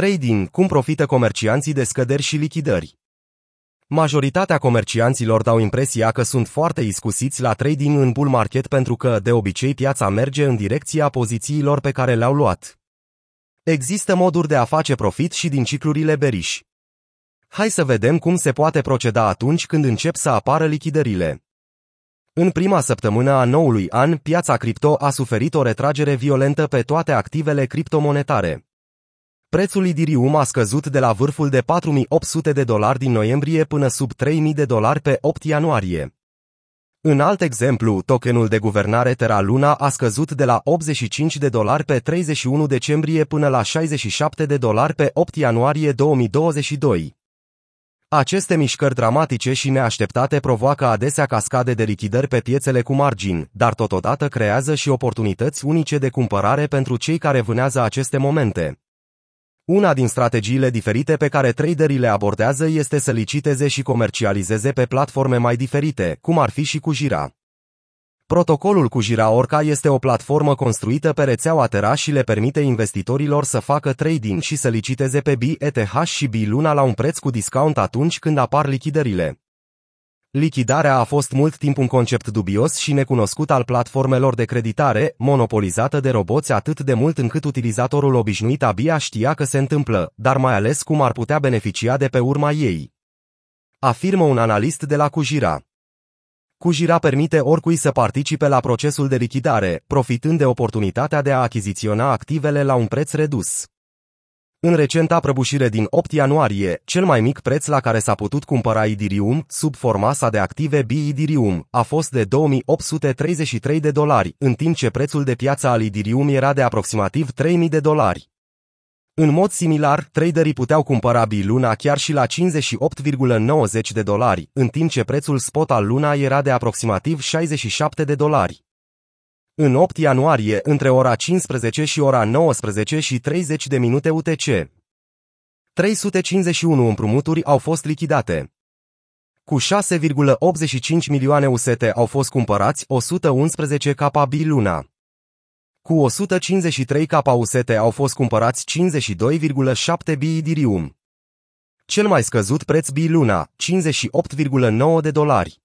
Trading, cum profită comercianții de scăderi și lichidări. Majoritatea comercianților dau impresia că sunt foarte iscusiți la trading în bull market pentru că, de obicei, piața merge în direcția pozițiilor pe care le-au luat. Există moduri de a face profit și din ciclurile beriși. Hai să vedem cum se poate proceda atunci când încep să apară lichidările. În prima săptămână a noului an, piața cripto a suferit o retragere violentă pe toate activele criptomonetare. Prețul Idirium a scăzut de la vârful de 4800 de dolari din noiembrie până sub 3000 de dolari pe 8 ianuarie. În alt exemplu, tokenul de guvernare Terra Luna a scăzut de la 85 de dolari pe 31 decembrie până la 67 de dolari pe 8 ianuarie 2022. Aceste mișcări dramatice și neașteptate provoacă adesea cascade de lichidări pe piețele cu margini, dar totodată creează și oportunități unice de cumpărare pentru cei care vânează aceste momente. Una din strategiile diferite pe care traderii le abordează este să liciteze și comercializeze pe platforme mai diferite, cum ar fi și cu Jira. Protocolul cu Jira Orca este o platformă construită pe rețeaua Terra și le permite investitorilor să facă trading și să liciteze pe BETH și B Luna la un preț cu discount atunci când apar lichidările. Lichidarea a fost mult timp un concept dubios și necunoscut al platformelor de creditare, monopolizată de roboți atât de mult încât utilizatorul obișnuit abia știa că se întâmplă, dar mai ales cum ar putea beneficia de pe urma ei. Afirmă un analist de la Cujira. Cujira permite oricui să participe la procesul de lichidare, profitând de oportunitatea de a achiziționa activele la un preț redus. În recenta prăbușire din 8 ianuarie, cel mai mic preț la care s-a putut cumpăra Idirium, sub formasa de active B-Idirium, a fost de 2833 de dolari, în timp ce prețul de piață al Idirium era de aproximativ 3000 de dolari. În mod similar, traderii puteau cumpăra B-Luna chiar și la 58,90 de dolari, în timp ce prețul spot al Luna era de aproximativ 67 de dolari. În 8 ianuarie, între ora 15 și ora 19 și 30 de minute UTC. 351 împrumuturi au fost lichidate. Cu 6,85 milioane UST au fost cumpărați 111 KB luna. Cu 153 KB UST au fost cumpărați 52,7 Idirium. Cel mai scăzut preț B luna, 58,9 de dolari.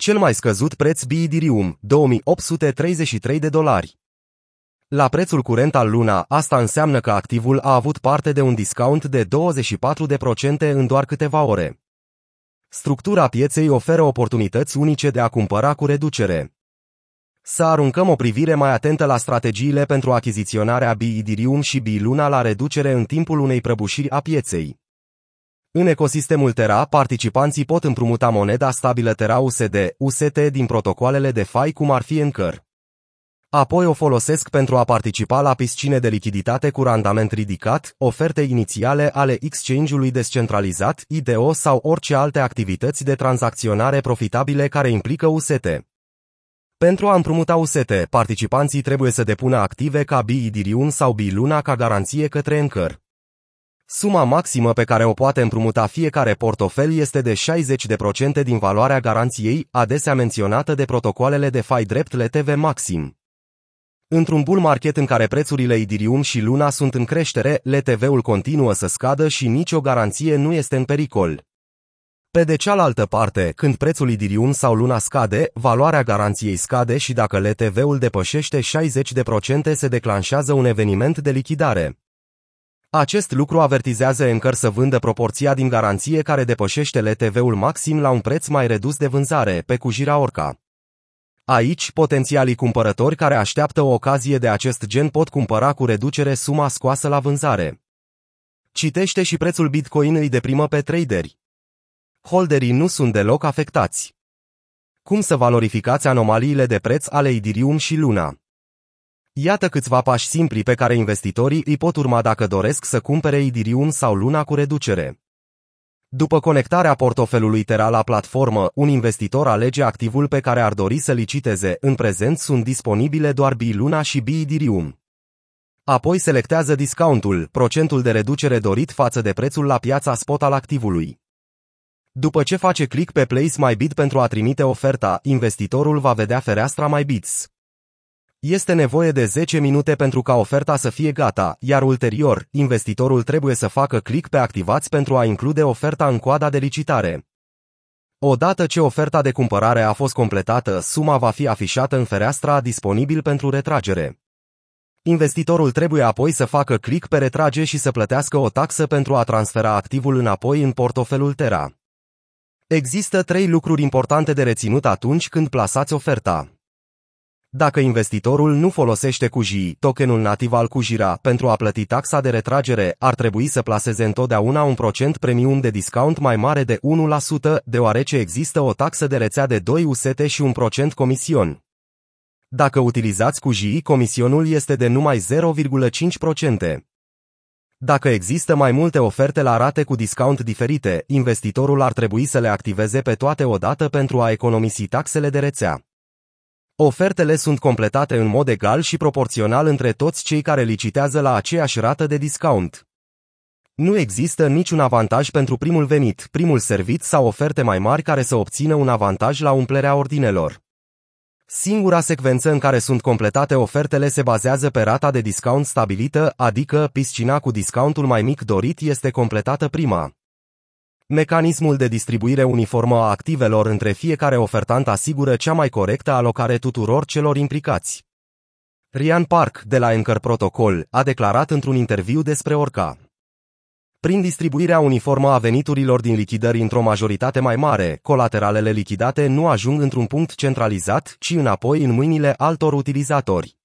Cel mai scăzut preț Bidirium, 2833 de dolari. La prețul curent al luna, asta înseamnă că activul a avut parte de un discount de 24% în doar câteva ore. Structura pieței oferă oportunități unice de a cumpăra cu reducere. Să aruncăm o privire mai atentă la strategiile pentru achiziționarea Bidirium și Biluna la reducere în timpul unei prăbușiri a pieței. În ecosistemul Terra, participanții pot împrumuta moneda stabilă Terra USD, UST din protocoalele de FI cum ar fi Anchor. Apoi o folosesc pentru a participa la piscine de lichiditate cu randament ridicat, oferte inițiale ale exchange-ului descentralizat, IDO sau orice alte activități de tranzacționare profitabile care implică UST. Pentru a împrumuta UST, participanții trebuie să depună active ca BIDirium sau BILUNA ca garanție către Anchor. Suma maximă pe care o poate împrumuta fiecare portofel este de 60% din valoarea garanției, adesea menționată de protocoalele de fai drept LTV maxim. Într-un bull market în care prețurile Idirium și Luna sunt în creștere, LTV-ul continuă să scadă și nicio garanție nu este în pericol. Pe de cealaltă parte, când prețul Idirium sau Luna scade, valoarea garanției scade și dacă LTV-ul depășește 60% se declanșează un eveniment de lichidare. Acest lucru avertizează Anchor să vândă proporția din garanție care depășește LTV-ul maxim la un preț mai redus de vânzare, pe cujira Orca. Aici, potențialii cumpărători care așteaptă o ocazie de acest gen pot cumpăra cu reducere suma scoasă la vânzare. Citește și prețul Bitcoin îi deprimă pe traderi. Holderii nu sunt deloc afectați. Cum să valorificați anomaliile de preț ale Idirium și Luna? Iată câțiva pași simpli pe care investitorii îi pot urma dacă doresc să cumpere Idirium sau Luna cu reducere. După conectarea portofelului Terra la platformă, un investitor alege activul pe care ar dori să liciteze. În prezent sunt disponibile doar B Luna și B Idirium. Apoi selectează discountul, procentul de reducere dorit față de prețul la piața spot al activului. După ce face click pe Place My Bid pentru a trimite oferta, investitorul va vedea fereastra My Bids. Este nevoie de 10 minute pentru ca oferta să fie gata, iar ulterior, investitorul trebuie să facă click pe activați pentru a include oferta în coada de licitare. Odată ce oferta de cumpărare a fost completată, suma va fi afișată în fereastra disponibil pentru retragere. Investitorul trebuie apoi să facă click pe retrage și să plătească o taxă pentru a transfera activul înapoi în portofelul Terra. Există trei lucruri importante de reținut atunci când plasați oferta. Dacă investitorul nu folosește QGI, tokenul nativ al Kujira, pentru a plăti taxa de retragere, ar trebui să plaseze întotdeauna un procent premium de discount mai mare de 1%, deoarece există o taxă de rețea de 2 UST și un procent comision. Dacă utilizați QGI, comisionul este de numai 0,5%. Dacă există mai multe oferte la rate cu discount diferite, investitorul ar trebui să le activeze pe toate odată pentru a economisi taxele de rețea. Ofertele sunt completate în mod egal și proporțional între toți cei care licitează la aceeași rată de discount. Nu există niciun avantaj pentru primul venit, primul servit sau oferte mai mari care să obțină un avantaj la umplerea ordinelor. Singura secvență în care sunt completate ofertele se bazează pe rata de discount stabilită, adică piscina cu discountul mai mic dorit este completată prima. Mecanismul de distribuire uniformă a activelor între fiecare ofertant asigură cea mai corectă alocare tuturor celor implicați. Ryan Park, de la Anchor Protocol, a declarat într-un interviu despre Orca. Prin distribuirea uniformă a veniturilor din lichidări într-o majoritate mai mare, colateralele lichidate nu ajung într-un punct centralizat, ci înapoi în mâinile altor utilizatori.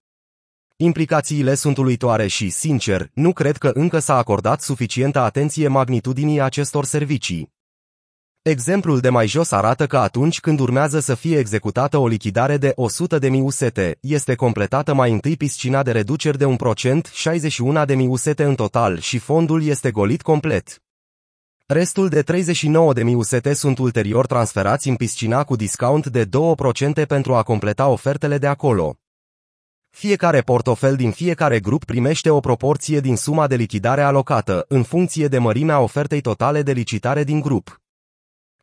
Implicațiile sunt uluitoare și, sincer, nu cred că încă s-a acordat suficientă atenție magnitudinii acestor servicii. Exemplul de mai jos arată că atunci când urmează să fie executată o lichidare de 100.000 UST, este completată mai întâi piscina de reduceri de 1%, 61.000 UST în total și fondul este golit complet. Restul de 39.000 UST sunt ulterior transferați în piscina cu discount de 2% pentru a completa ofertele de acolo. Fiecare portofel din fiecare grup primește o proporție din suma de lichidare alocată, în funcție de mărimea ofertei totale de licitare din grup.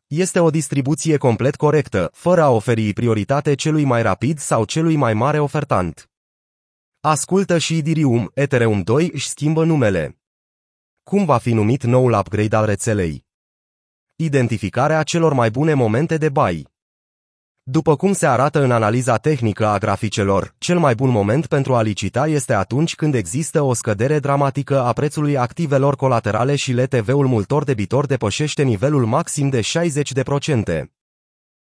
Este o distribuție complet corectă, fără a oferi prioritate celui mai rapid sau celui mai mare ofertant. Ascultă și Idirium, Ethereum 2 își schimbă numele. Cum va fi numit noul upgrade al rețelei? Identificarea celor mai bune momente de buy. După cum se arată în analiza tehnică a graficelor, cel mai bun moment pentru a licita este atunci când există o scădere dramatică a prețului activelor colaterale și LTV-ul multor debitori depășește nivelul maxim de 60%.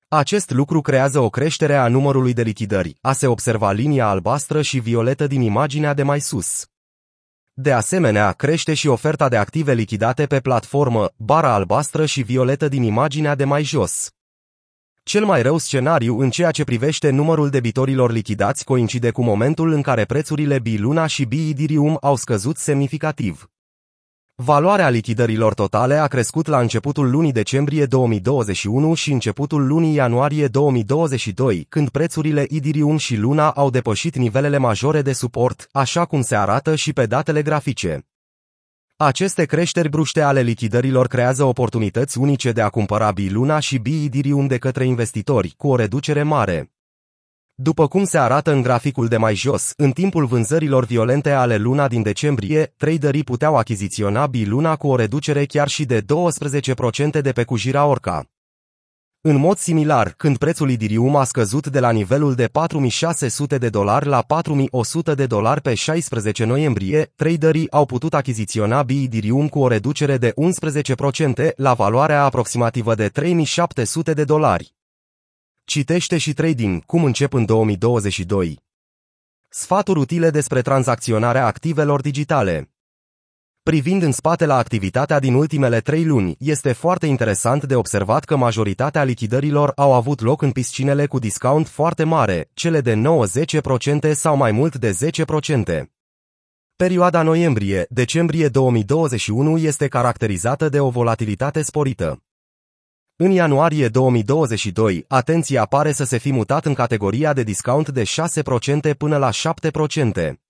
Acest lucru creează o creștere a numărului de lichidări, a se observa linia albastră și violetă din imaginea de mai sus. De asemenea, crește și oferta de active lichidate pe platformă, bara albastră și violetă din imaginea de mai jos. Cel mai rău scenariu în ceea ce privește numărul debitorilor lichidați coincide cu momentul în care prețurile Biluna și Bidirium au scăzut semnificativ. Valoarea lichidărilor totale a crescut la începutul lunii decembrie 2021 și începutul lunii ianuarie 2022, când prețurile Idirium și Luna au depășit nivelele majore de suport, așa cum se arată și pe datele grafice. Aceste creșteri bruște ale lichidărilor creează oportunități unice de a cumpăra Biluna și Bidirium de către investitori, cu o reducere mare. După cum se arată în graficul de mai jos, în timpul vânzărilor violente ale luna din decembrie, traderii puteau achiziționa Biluna cu o reducere chiar și de 12% de pe cujira Orca. În mod similar, când prețul Idirium a scăzut de la nivelul de 4600 de dolari la 4100 de dolari pe 16 noiembrie, traderii au putut achiziționa Bidirium cu o reducere de 11% la valoarea aproximativă de 3700 de dolari. Citește și trading, cum încep în 2022. Sfaturi utile despre tranzacționarea activelor digitale. Privind în spate la activitatea din ultimele trei luni, este foarte interesant de observat că majoritatea lichidărilor au avut loc în piscinele cu discount foarte mare, cele de 9-10% sau mai mult de 10%. Perioada noiembrie-decembrie 2021 este caracterizată de o volatilitate sporită. În ianuarie 2022, atenția pare să se fi mutat în categoria de discount de 6% până la 7%.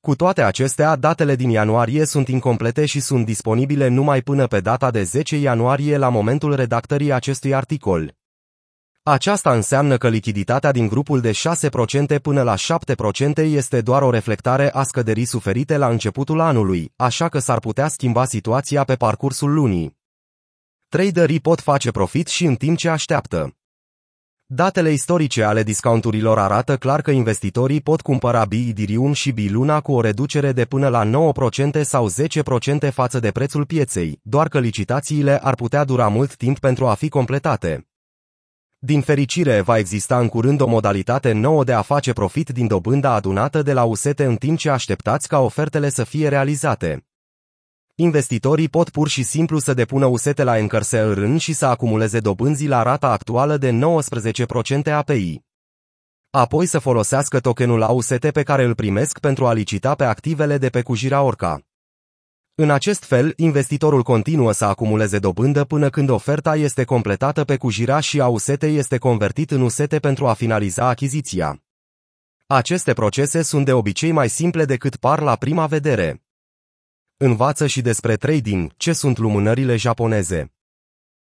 Cu toate acestea, datele din ianuarie sunt incomplete și sunt disponibile numai până pe data de 10 ianuarie la momentul redactării acestui articol. Aceasta înseamnă că lichiditatea din grupul de 6% până la 7% este doar o reflectare a scăderii suferite la începutul anului, așa că s-ar putea schimba situația pe parcursul lunii. Traderii pot face profit și în timp ce așteaptă. Datele istorice ale discounturilor arată clar că investitorii pot cumpăra Ethereum și Luna cu o reducere de până la 9% sau 10% față de prețul pieței, doar că licitațiile ar putea dura mult timp pentru a fi completate. Din fericire, va exista în curând o modalitate nouă de a face profit din dobânda adunată de la usete în timp ce așteptați ca ofertele să fie realizate. Investitorii pot pur și simplu să depună usete la Encarse și să acumuleze dobânzii la rata actuală de 19% API. Apoi să folosească tokenul AUST pe care îl primesc pentru a licita pe activele de pe Cujira Orca. În acest fel, investitorul continuă să acumuleze dobândă până când oferta este completată pe Cujira și AUST este convertit în usete pentru a finaliza achiziția. Aceste procese sunt de obicei mai simple decât par la prima vedere. Învață și despre trading, ce sunt lumânările japoneze.